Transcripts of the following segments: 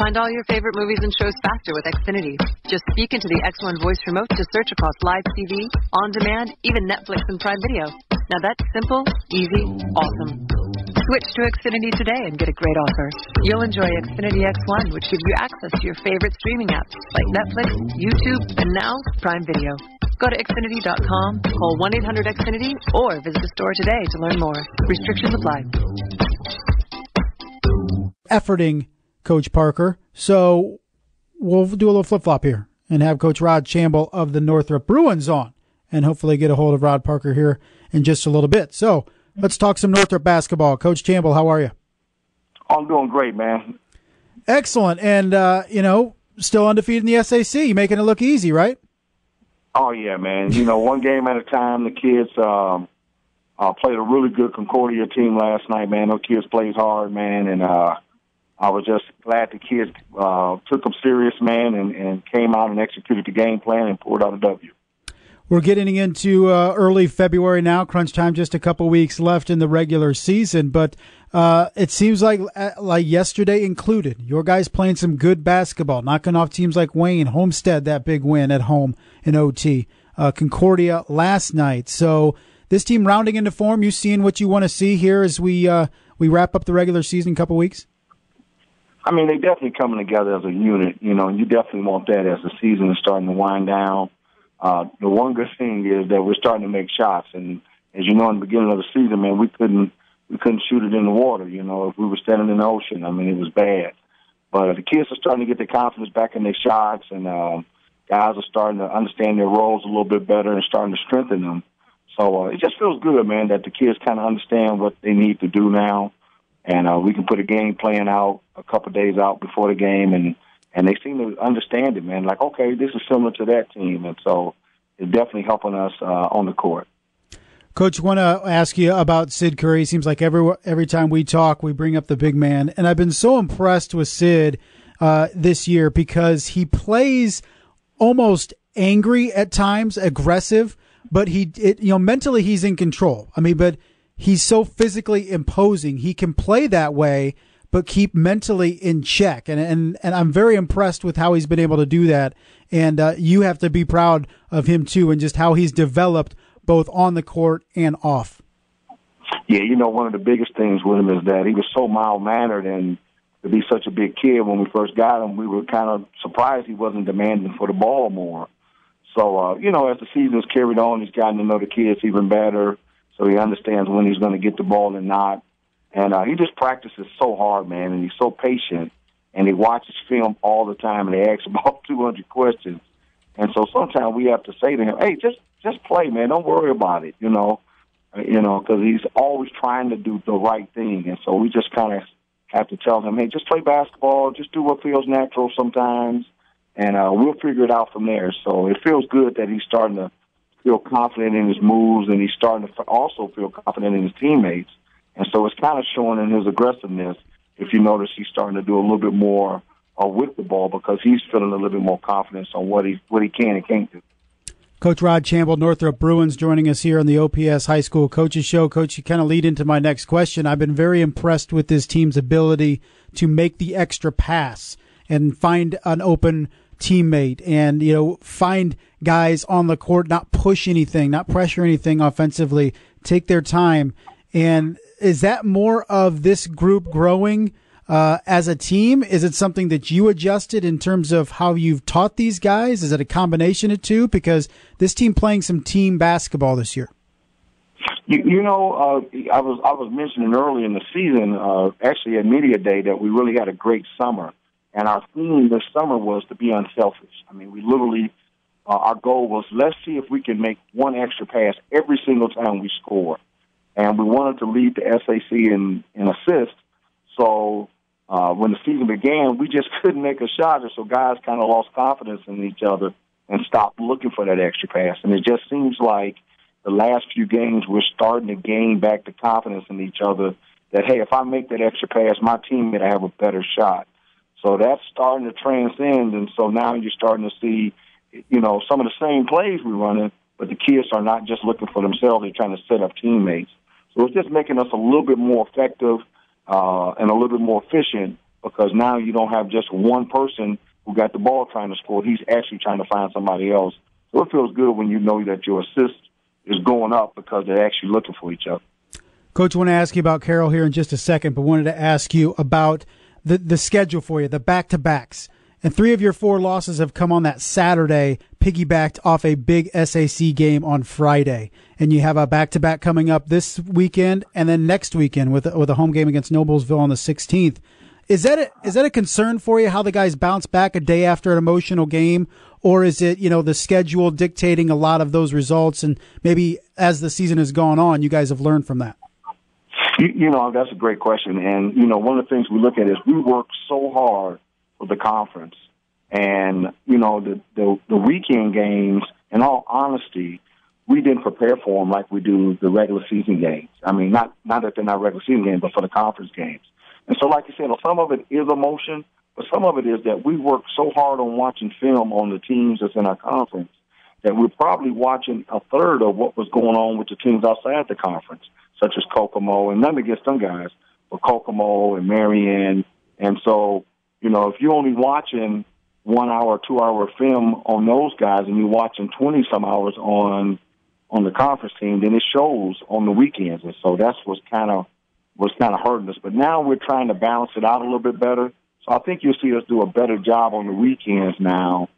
Find all your favorite movies and shows faster with Xfinity. Just speak into the X1 voice remote to search across live TV, on demand, even Netflix and Prime Video. Now that's simple, easy, awesome. Switch to Xfinity today and get a great offer. You'll enjoy Xfinity X1, which gives you access to your favorite streaming apps like Netflix, YouTube, and now Prime Video. Go to Xfinity.com, call 1 800 Xfinity, or visit the store today to learn more. Restrictions apply. Efforting Coach Parker. So we'll do a little flip flop here and have Coach Rod Chamble of the Northrop Bruins on and hopefully get a hold of Rod Parker here in just a little bit. So let's talk some Northrop basketball. Coach Chamble, how are you? I'm doing great, man. Excellent. And, uh, you know, still undefeated in the SAC, making it look easy, right? Oh, yeah, man. You know, one game at a time. The kids um, uh, played a really good Concordia team last night, man. Those kids played hard, man. And, uh, I was just glad the kids uh, took them serious, man, and, and came out and executed the game plan and pulled out a W. We're getting into uh, early February now. Crunch time, just a couple weeks left in the regular season, but uh, it seems like uh, like yesterday included. Your guys playing some good basketball, knocking off teams like Wayne, Homestead, that big win at home in OT, uh, Concordia last night. So this team rounding into form. You seeing what you want to see here as we uh, we wrap up the regular season couple weeks? I mean, they definitely coming together as a unit, you know, and you definitely want that as the season is starting to wind down. Uh, the one good thing is that we're starting to make shots, and as you know, in the beginning of the season, man, we couldn't we couldn't shoot it in the water. You know, if we were standing in the ocean, I mean, it was bad. But the kids are starting to get their confidence back in their shots, and um, guys are starting to understand their roles a little bit better and starting to strengthen them. So uh, it just feels good, man, that the kids kind of understand what they need to do now and uh, we can put a game plan out a couple days out before the game, and and they seem to understand it, man. Like, okay, this is similar to that team, and so it's definitely helping us uh, on the court. Coach, want to ask you about Sid Curry. It Seems like every every time we talk, we bring up the big man, and I've been so impressed with Sid uh, this year because he plays almost angry at times, aggressive, but he, it, you know, mentally he's in control. I mean, but he's so physically imposing. He can play that way, but keep mentally in check. And and and I'm very impressed with how he's been able to do that. And uh, you have to be proud of him too, and just how he's developed both on the court and off. Yeah, you know, one of the biggest things with him is that he was so mild mannered and to be such a big kid when we first got him, we were kind of surprised he wasn't demanding for the ball more. So, uh, you know, as the season's carried on, he's gotten to know the kids even better so he understands when he's going to get the ball and not. And uh, he just practices so hard, man, and he's so patient. And he watches film all the time, and he asks about 200 questions. And so sometimes we have to say to him, "Hey, just just play, man. Don't worry about it." You know, uh, you know, because he's always trying to do the right thing. And so we just kind of have to tell him, "Hey, just play basketball. Just do what feels natural sometimes." and uh, we'll figure it out from there. So it feels good that he's starting to feel confident in his moves, and he's starting to also feel confident in his teammates. And so it's kind of showing in his aggressiveness. If you notice, he's starting to do a little bit more uh, with the ball because he's feeling a little bit more confidence on what he what he can and can't do. Coach Rod Chamble, Northrop Bruins, joining us here on the OPS High School Coaches Show. Coach, you kind of lead into my next question. I've been very impressed with this team's ability to make the extra pass and find an open teammate and, you know, find guys on the court, not push anything, not pressure anything offensively, take their time. And is that more of this group growing uh, as a team? Is it something that you adjusted in terms of how you've taught these guys? Is it a combination of two? Because this team playing some team basketball this year. You, you know, uh, I was I was mentioning early in the season, uh, actually at media day, that we really had a great summer. And our theme this summer was to be unselfish. I mean, we literally, uh, our goal was let's see if we can make one extra pass every single time we score. And we wanted to lead the SAC in, in assists. So uh, when the season began, we just couldn't make a shot. So guys kind of lost confidence in each other and stopped looking for that extra pass. And it just seems like the last few games we're starting to gain back the confidence in each other that, hey, if I make that extra pass, my teammate will have a better shot. So that's starting to transcend, and so now you're starting to see, you know, some of the same plays we're running, but the kids are not just looking for themselves; they're trying to set up teammates. So it's just making us a little bit more effective uh, and a little bit more efficient because now you don't have just one person who got the ball trying to score. He's actually trying to find somebody else. So it feels good when you know that your assist is going up because they're actually looking for each other. Coach, I want to ask you about Carroll here in just a second, but wanted to ask you about the, the schedule for you, the back to backs. And three of your four losses have come on that Saturday, piggybacked off a big SAC game on Friday. And you have a back to back coming up this weekend and then next weekend with, with a home game against Noblesville on the 16th. Is that a, is that a concern for you? How the guys bounce back a day after an emotional game, or is it you know the schedule dictating a lot of those results? And maybe as the season has gone on, you guys have learned from that. You, you know that's a great question, and you know one of the things we look at is we work so hard for the conference, and you know the the, the weekend games. In all honesty, we didn't prepare for them like we do the regular season games. I mean, not not that they're not regular season games, but for the conference games. And so, like you said, some of it is emotion, but some of it is that we work so hard on watching film on the teams that's in our conference that we're probably watching a third of what was going on with the teams outside the conference, such as Kokomo, and none against them guys, but Kokomo and Marion. And so, you know, if you're only watching one hour, two hour film on those guys, and you're watching twenty some hours on on the conference team, then it shows on the weekends. And so that's what's kind of was kind of hurting us. But now we're trying to balance it out a little bit better. So I think you'll see us do a better job on the weekends now,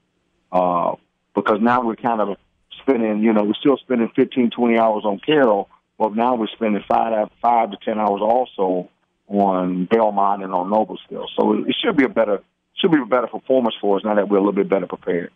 uh, because now we're kind of spending, you know, we're still spending 15, 20 hours on Carroll, but now we're spending five, five to 10 hours also on Bellmont and on Noblesville. So it should be a better, should be a better performance for us now that we're a little bit better prepared.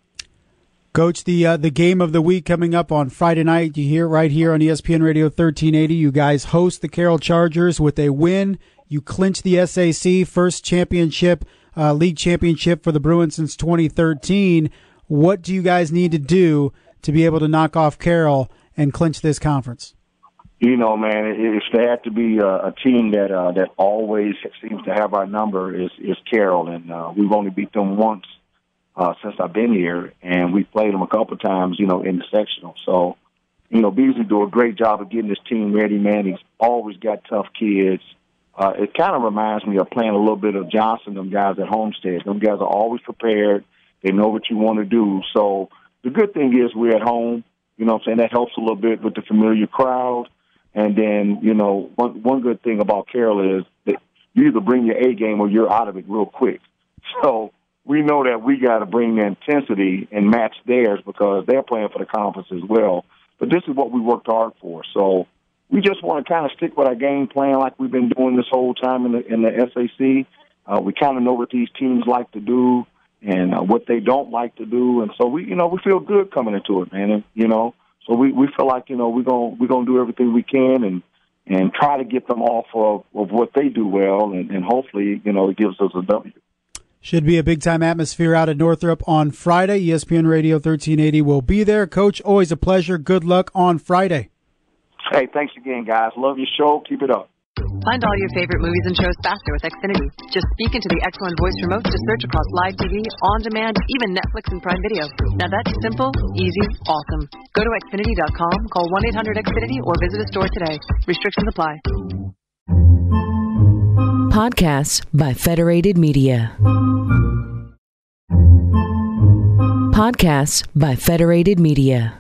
Coach, the uh, the game of the week coming up on Friday night. You hear right here on ESPN Radio 1380. You guys host the Carroll Chargers with a win. You clinch the SAC first championship, uh, league championship for the Bruins since 2013. What do you guys need to do to be able to knock off Carroll and clinch this conference? You know, man, if there had to be a, a team that uh, that always seems to have our number is is Carroll, and uh, we've only beat them once uh, since I've been here, and we played them a couple times, you know, in the sectional. So, you know, Beasley do a great job of getting his team ready, man. He's always got tough kids. Uh, it kind of reminds me of playing a little bit of Johnson, them guys at Homestead. Them guys are always prepared. They know what you want to do. So the good thing is we're at home. You know what I'm saying? That helps a little bit with the familiar crowd. And then, you know, one one good thing about Carroll is that you either bring your A game or you're out of it real quick. So we know that we got to bring the intensity and match theirs because they're playing for the conference as well. But this is what we worked hard for. So we just want to kind of stick with our game plan like we've been doing this whole time in the in the SAC. Uh, we kind of know what these teams like to do and uh, what they don't like to do, and so we, you know, we feel good coming into it, man. And, you know, so we we feel like you know we're gonna we're gonna do everything we can and and try to get them off of, of what they do well, and, and hopefully, you know, it gives us a W. Should be a big time atmosphere out at Northrop on Friday. ESPN Radio 1380 will be there. Coach, always a pleasure. Good luck on Friday. Hey, thanks again, guys. Love your show. Keep it up. Find all your favorite movies and shows faster with Xfinity. Just speak into the X1 voice remote to search across live TV, on demand, even Netflix and Prime Video. Now that's simple, easy, awesome. Go to Xfinity.com, call 1 800 Xfinity, or visit a store today. Restrictions apply. Podcasts by Federated Media. Podcasts by Federated Media.